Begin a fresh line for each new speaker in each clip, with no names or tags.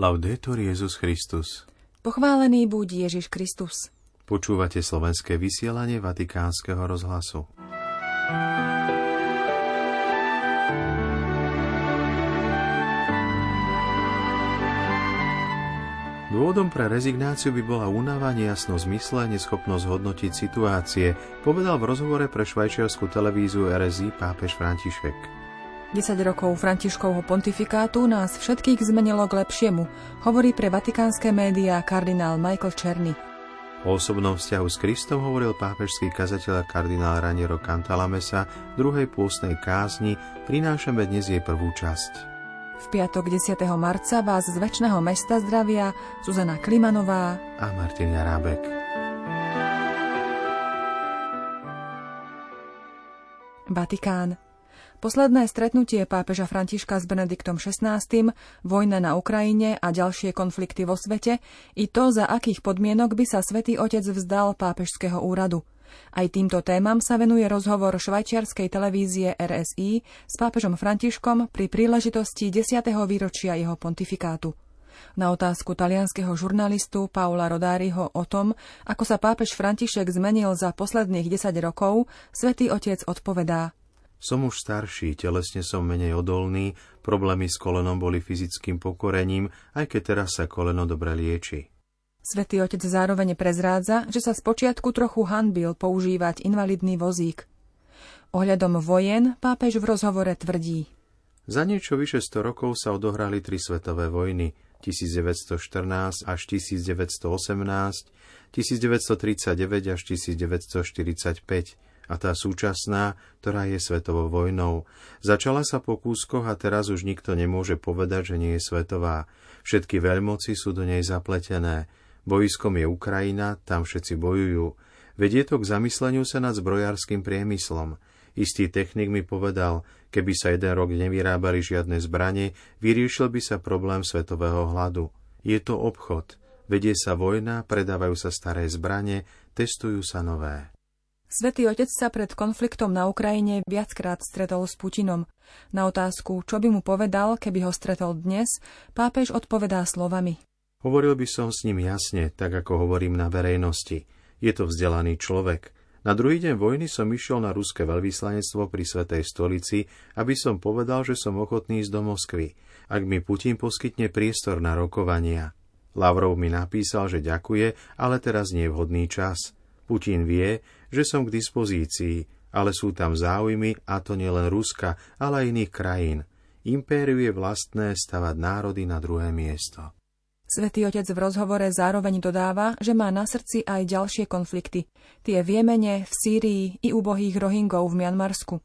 Laudetur Jezus Christus.
Pochválený buď Ježiš Kristus.
Počúvate slovenské vysielanie Vatikánskeho rozhlasu. Dôvodom pre rezignáciu by bola únava, nejasnosť zmysle, neschopnosť hodnotiť situácie, povedal v rozhovore pre švajčiarsku televíziu RSI pápež František.
10 rokov Františkovho pontifikátu nás všetkých zmenilo k lepšiemu, hovorí pre vatikánske médiá kardinál Michael Černy.
O osobnom vzťahu s Kristom hovoril pápežský kazateľ kardinál Raniero Cantalamesa v druhej pôstnej kázni, prinášame dnes jej prvú časť.
V piatok 10. marca vás z väčšného mesta zdravia Zuzana Klimanová
a Martin Jarábek.
Vatikán. Posledné stretnutie pápeža Františka s Benediktom XVI, vojna na Ukrajine a ďalšie konflikty vo svete, i to, za akých podmienok by sa svätý Otec vzdal pápežského úradu. Aj týmto témam sa venuje rozhovor švajčiarskej televízie RSI s pápežom Františkom pri príležitosti 10. výročia jeho pontifikátu. Na otázku talianského žurnalistu Paula Rodáriho o tom, ako sa pápež František zmenil za posledných 10 rokov, svätý Otec odpovedá –
som už starší, telesne som menej odolný, problémy s kolenom boli fyzickým pokorením, aj keď teraz sa koleno dobre lieči.
Svetý otec zároveň prezrádza, že sa spočiatku trochu hanbil používať invalidný vozík. Ohľadom vojen pápež v rozhovore tvrdí.
Za niečo vyše 100 rokov sa odohrali tri svetové vojny 1914 až 1918, 1939 až 1945 a tá súčasná, ktorá je svetovou vojnou. Začala sa po kúskoch a teraz už nikto nemôže povedať, že nie je svetová. Všetky veľmoci sú do nej zapletené. Bojiskom je Ukrajina, tam všetci bojujú. Vedie to k zamysleniu sa nad zbrojárským priemyslom. Istý technik mi povedal, keby sa jeden rok nevyrábali žiadne zbranie, vyriešil by sa problém svetového hladu. Je to obchod. Vedie sa vojna, predávajú sa staré zbranie, testujú sa nové.
Svetý otec sa pred konfliktom na Ukrajine viackrát stretol s Putinom. Na otázku, čo by mu povedal, keby ho stretol dnes, pápež odpovedá slovami.
Hovoril by som s ním jasne, tak ako hovorím na verejnosti. Je to vzdelaný človek. Na druhý deň vojny som išiel na ruské veľvyslanectvo pri Svetej stolici, aby som povedal, že som ochotný ísť do Moskvy, ak mi Putin poskytne priestor na rokovania. Lavrov mi napísal, že ďakuje, ale teraz nie je vhodný čas. Putin vie, že som k dispozícii, ale sú tam záujmy, a to nielen Ruska, ale aj iných krajín. Impériu je vlastné stavať národy na druhé miesto.
Svetý otec v rozhovore zároveň dodáva, že má na srdci aj ďalšie konflikty. Tie v Jemene, v Sýrii i ubohých Rohingov v Mianmarsku.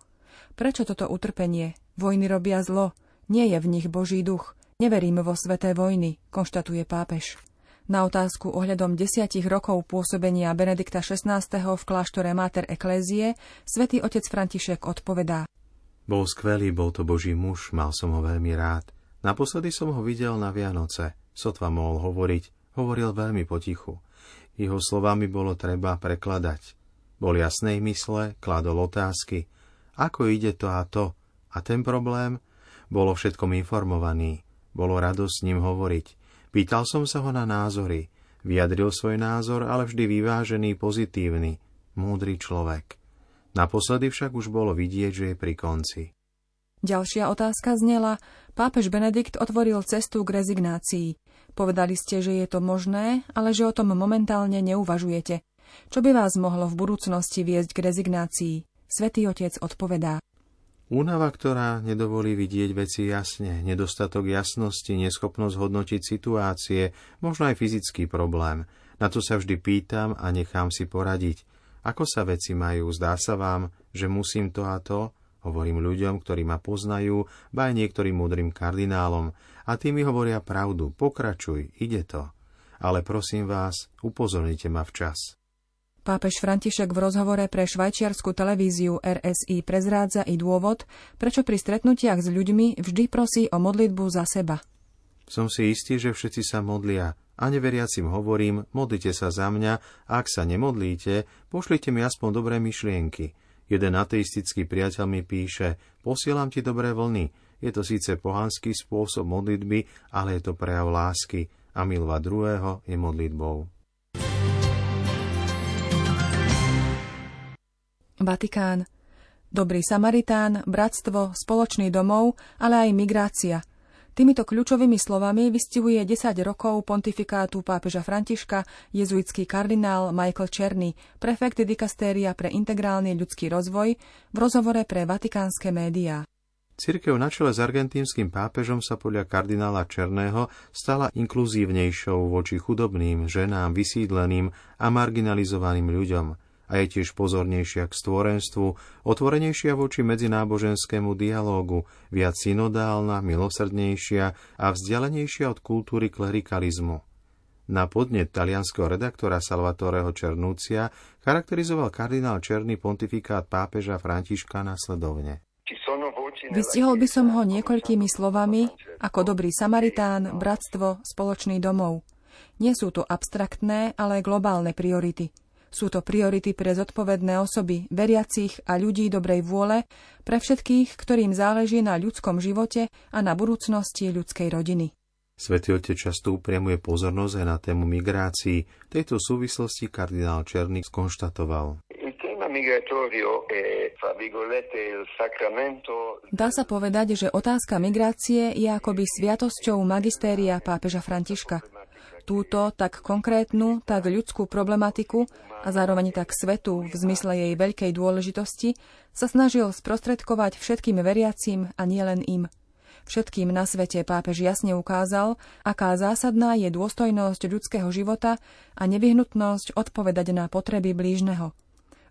Prečo toto utrpenie? Vojny robia zlo. Nie je v nich Boží duch. Neverím vo sveté vojny, konštatuje pápež. Na otázku ohľadom desiatich rokov pôsobenia Benedikta XVI. v kláštore Mater Eklézie svätý otec František odpovedá.
Bol skvelý, bol to Boží muž, mal som ho veľmi rád. Naposledy som ho videl na Vianoce. Sotva mohol hovoriť, hovoril veľmi potichu. Jeho slovami bolo treba prekladať. Bol jasnej mysle, kladol otázky. Ako ide to a to? A ten problém? Bolo všetkom informovaný. Bolo radosť s ním hovoriť. Pýtal som sa ho na názory. Vyjadril svoj názor, ale vždy vyvážený, pozitívny, múdry človek. Naposledy však už bolo vidieť, že je pri konci.
Ďalšia otázka znela, pápež Benedikt otvoril cestu k rezignácii. Povedali ste, že je to možné, ale že o tom momentálne neuvažujete. Čo by vás mohlo v budúcnosti viesť k rezignácii? Svetý otec odpovedá.
Únava, ktorá nedovolí vidieť veci jasne, nedostatok jasnosti, neschopnosť hodnotiť situácie, možno aj fyzický problém. Na to sa vždy pýtam a nechám si poradiť. Ako sa veci majú? Zdá sa vám, že musím to a to? Hovorím ľuďom, ktorí ma poznajú, ba aj niektorým múdrym kardinálom. A tí mi hovoria pravdu. Pokračuj, ide to. Ale prosím vás, upozornite ma včas.
Pápež František v rozhovore pre švajčiarsku televíziu RSI prezrádza i dôvod, prečo pri stretnutiach s ľuďmi vždy prosí o modlitbu za seba.
Som si istý, že všetci sa modlia a neveriacim hovorím, modlite sa za mňa a ak sa nemodlíte, pošlite mi aspoň dobré myšlienky. Jeden ateistický priateľ mi píše, posielam ti dobré vlny, Je to síce pohanský spôsob modlitby, ale je to prejav lásky a milovať druhého je modlitbou.
Vatikán. Dobrý Samaritán, bratstvo, spoločný domov, ale aj migrácia – Týmito kľúčovými slovami vystihuje 10 rokov pontifikátu pápeža Františka jezuitský kardinál Michael Černy, prefekt dikastéria pre integrálny ľudský rozvoj, v rozhovore pre vatikánske médiá.
Cirkev na čele s argentínskym pápežom sa podľa kardinála Černého stala inkluzívnejšou voči chudobným, ženám, vysídleným a marginalizovaným ľuďom – a je tiež pozornejšia k stvorenstvu, otvorenejšia voči medzináboženskému dialógu, viac synodálna, milosrdnejšia a vzdialenejšia od kultúry klerikalizmu. Na podnet talianského redaktora Salvatoreho Černúcia charakterizoval kardinál Černý pontifikát pápeža Františka nasledovne.
Vystihol by som ho niekoľkými slovami ako dobrý Samaritán, bratstvo, spoločný domov. Nie sú to abstraktné, ale globálne priority – sú to priority pre zodpovedné osoby, veriacich a ľudí dobrej vôle, pre všetkých, ktorým záleží na ľudskom živote a na budúcnosti ľudskej rodiny.
Svetý Otec často upriamuje pozornosť aj na tému migrácií. V tejto súvislosti kardinál Černý skonštatoval.
Dá sa povedať, že otázka migrácie je akoby sviatosťou magistéria pápeža Františka. Túto tak konkrétnu, tak ľudskú problematiku a zároveň tak svetu v zmysle jej veľkej dôležitosti sa snažil sprostredkovať všetkým veriacím a nielen im. Všetkým na svete pápež jasne ukázal, aká zásadná je dôstojnosť ľudského života a nevyhnutnosť odpovedať na potreby blížneho.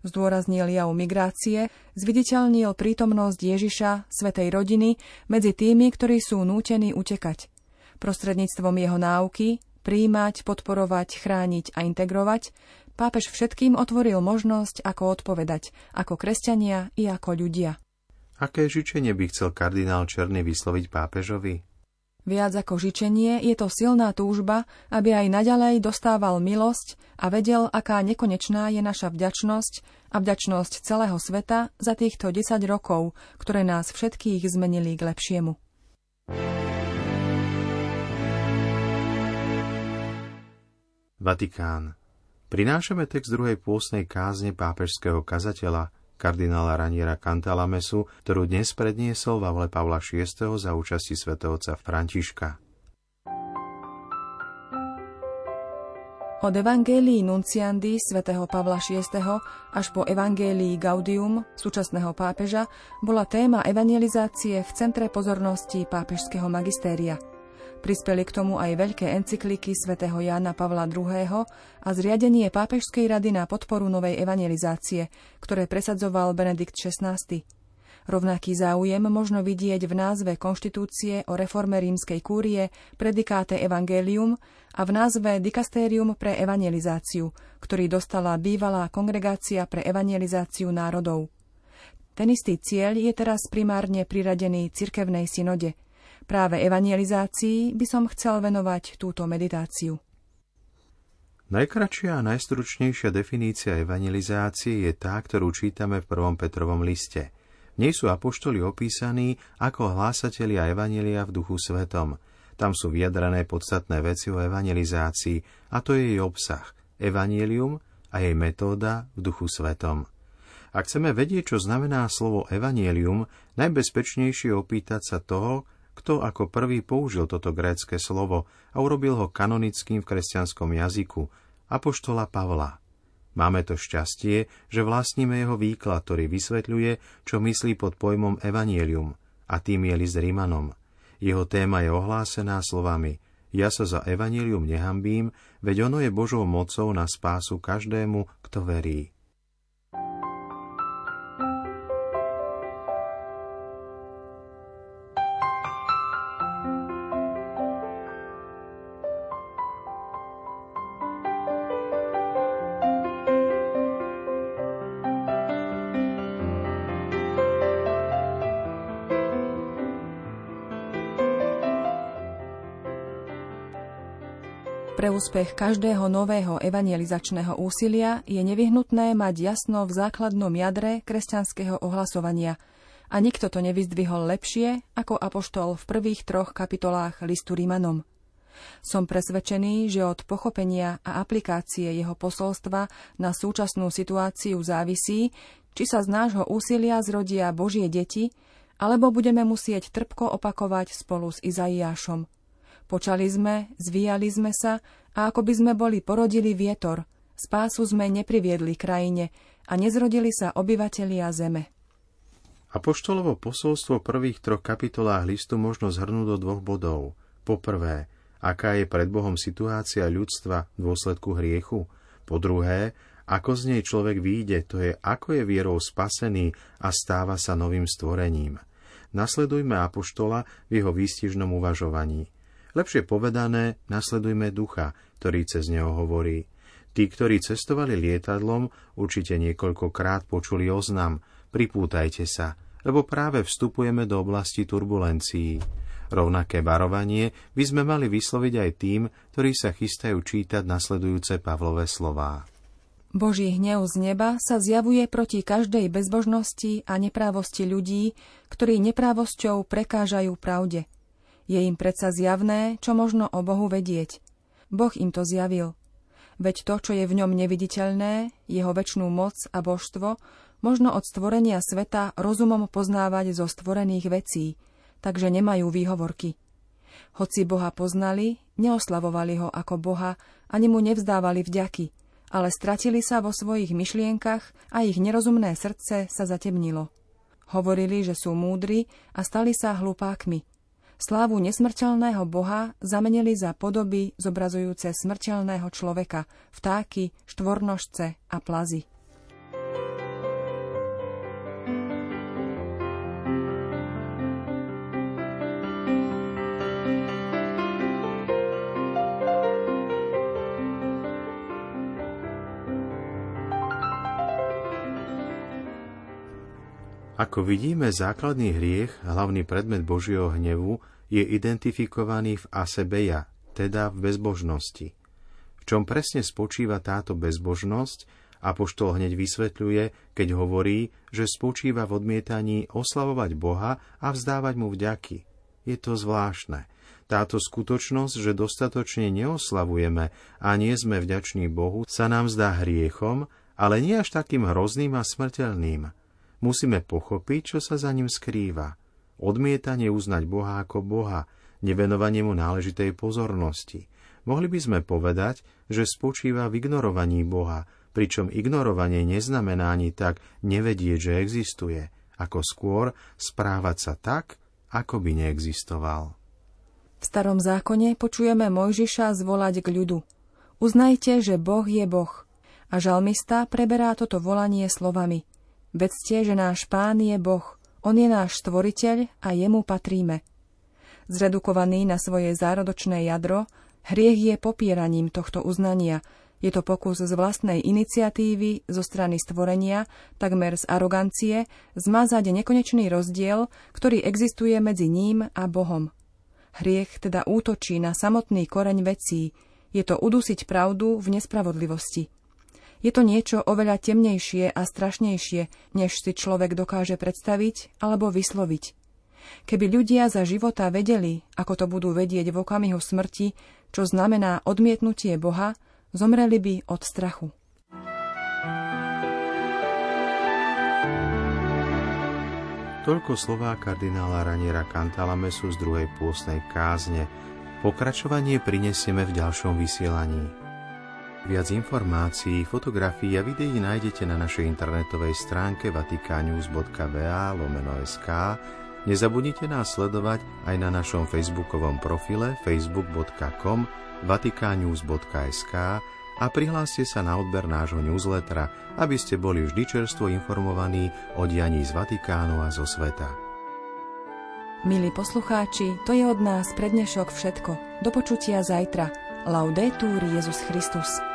Zdôraznil jav migrácie, zviditeľnil prítomnosť Ježiša, svetej rodiny, medzi tými, ktorí sú nútení utekať. Prostredníctvom jeho náuky, príjmať, podporovať, chrániť a integrovať, pápež všetkým otvoril možnosť, ako odpovedať, ako kresťania i ako ľudia.
Aké žičenie by chcel kardinál Černý vysloviť pápežovi?
Viac ako žičenie je to silná túžba, aby aj naďalej dostával milosť a vedel, aká nekonečná je naša vďačnosť a vďačnosť celého sveta za týchto 10 rokov, ktoré nás všetkých zmenili k lepšiemu.
Vatikán. Prinášame text druhej pôstnej kázne pápežského kazateľa, kardinála Raniera Cantalamesu, ktorú dnes predniesol Vavle Pavla VI. za účasti svätovca Františka.
Od Evangelii Nunciandi svätého Pavla VI. až po Evangelii Gaudium súčasného pápeža bola téma evangelizácie v centre pozornosti pápežského magistéria – Prispeli k tomu aj veľké encykliky svätého Jána Pavla II. a zriadenie Pápežskej rady na podporu novej evangelizácie, ktoré presadzoval Benedikt XVI. Rovnaký záujem možno vidieť v názve konštitúcie o reforme rímskej kúrie Predikáte Evangelium a v názve Dikastérium pre evangelizáciu, ktorý dostala bývalá kongregácia pre evangelizáciu národov. Ten istý cieľ je teraz primárne priradený cirkevnej synode – Práve evangelizácii by som chcel venovať túto meditáciu.
Najkračšia a najstručnejšia definícia evangelizácie je tá, ktorú čítame v prvom Petrovom liste. V nej sú apoštoli opísaní ako hlásatelia evanelia v duchu svetom. Tam sú vyjadrané podstatné veci o evangelizácii, a to je jej obsah, evanelium a jej metóda v duchu svetom. Ak chceme vedieť, čo znamená slovo evanielium, najbezpečnejšie je opýtať sa toho, kto ako prvý použil toto grécke slovo a urobil ho kanonickým v kresťanskom jazyku, apoštola Pavla. Máme to šťastie, že vlastníme jeho výklad, ktorý vysvetľuje, čo myslí pod pojmom evanielium, a tým je list Rímanom. Jeho téma je ohlásená slovami Ja sa za evanielium nehambím, veď ono je Božou mocou na spásu každému, kto verí.
Pre úspech každého nového evangelizačného úsilia je nevyhnutné mať jasno v základnom jadre kresťanského ohlasovania a nikto to nevyzdvihol lepšie ako apoštol v prvých troch kapitolách listu Rímanom. Som presvedčený, že od pochopenia a aplikácie jeho posolstva na súčasnú situáciu závisí, či sa z nášho úsilia zrodia Božie deti, alebo budeme musieť trpko opakovať spolu s Izaiášom. Počali sme, zvíjali sme sa a ako by sme boli porodili vietor, spásu sme nepriviedli krajine a nezrodili sa obyvatelia zeme.
Apoštolovo posolstvo prvých troch kapitolách listu možno zhrnúť do dvoch bodov. Poprvé, aká je pred Bohom situácia ľudstva v dôsledku hriechu. Po druhé, ako z nej človek výjde, to je, ako je vierou spasený a stáva sa novým stvorením. Nasledujme Apoštola v jeho výstižnom uvažovaní. Lepšie povedané, nasledujme ducha, ktorý cez neho hovorí. Tí, ktorí cestovali lietadlom, určite niekoľkokrát počuli oznam. Pripútajte sa, lebo práve vstupujeme do oblasti turbulencií. Rovnaké varovanie by sme mali vysloviť aj tým, ktorí sa chystajú čítať nasledujúce Pavlové slová.
Boží hnev z neba sa zjavuje proti každej bezbožnosti a neprávosti ľudí, ktorí neprávosťou prekážajú pravde. Je im predsa zjavné, čo možno o Bohu vedieť. Boh im to zjavil. Veď to, čo je v ňom neviditeľné, jeho väčšnú moc a božstvo, možno od stvorenia sveta rozumom poznávať zo stvorených vecí, takže nemajú výhovorky. Hoci Boha poznali, neoslavovali ho ako Boha, ani mu nevzdávali vďaky, ale stratili sa vo svojich myšlienkach a ich nerozumné srdce sa zatemnilo. Hovorili, že sú múdri a stali sa hlupákmi. Slávu nesmrteľného Boha zamenili za podoby zobrazujúce smrteľného človeka, vtáky, štvornožce a plazy.
Ako vidíme, základný hriech, hlavný predmet Božieho hnevu, je identifikovaný v asebeja, teda v bezbožnosti. V čom presne spočíva táto bezbožnosť, Apoštol hneď vysvetľuje, keď hovorí, že spočíva v odmietaní oslavovať Boha a vzdávať mu vďaky. Je to zvláštne. Táto skutočnosť, že dostatočne neoslavujeme a nie sme vďační Bohu, sa nám zdá hriechom, ale nie až takým hrozným a smrteľným – Musíme pochopiť, čo sa za ním skrýva. Odmietanie uznať Boha ako Boha, nevenovanie mu náležitej pozornosti. Mohli by sme povedať, že spočíva v ignorovaní Boha, pričom ignorovanie neznamená ani tak nevedieť, že existuje, ako skôr správať sa tak, ako by neexistoval.
V starom zákone počujeme Mojžiša zvolať k ľudu. Uznajte, že Boh je Boh. A žalmista preberá toto volanie slovami – Vedzte, že náš pán je Boh, on je náš stvoriteľ a jemu patríme. Zredukovaný na svoje zárodočné jadro, hriech je popieraním tohto uznania. Je to pokus z vlastnej iniciatívy zo strany stvorenia, takmer z arogancie, zmazať nekonečný rozdiel, ktorý existuje medzi ním a Bohom. Hriech teda útočí na samotný koreň vecí, je to udusiť pravdu v nespravodlivosti. Je to niečo oveľa temnejšie a strašnejšie, než si človek dokáže predstaviť alebo vysloviť. Keby ľudia za života vedeli, ako to budú vedieť v okamihu smrti, čo znamená odmietnutie Boha, zomreli by od strachu.
Toľko slová kardinála Raniera Cantalamesu z druhej pôsnej kázne. Pokračovanie prinesieme v ďalšom vysielaní. Viac informácií, fotografií a videí nájdete na našej internetovej stránke vatikannews.va lomeno. Nezabudnite nás sledovať aj na našom facebookovom profile facebook.com vatikannews.sk a prihláste sa na odber nášho newslettera, aby ste boli vždy čerstvo informovaní o dianí z Vatikánu a zo sveta.
Milí poslucháči, to je od nás prednešok všetko. Do počutia zajtra. Laudetur Jezus Christus.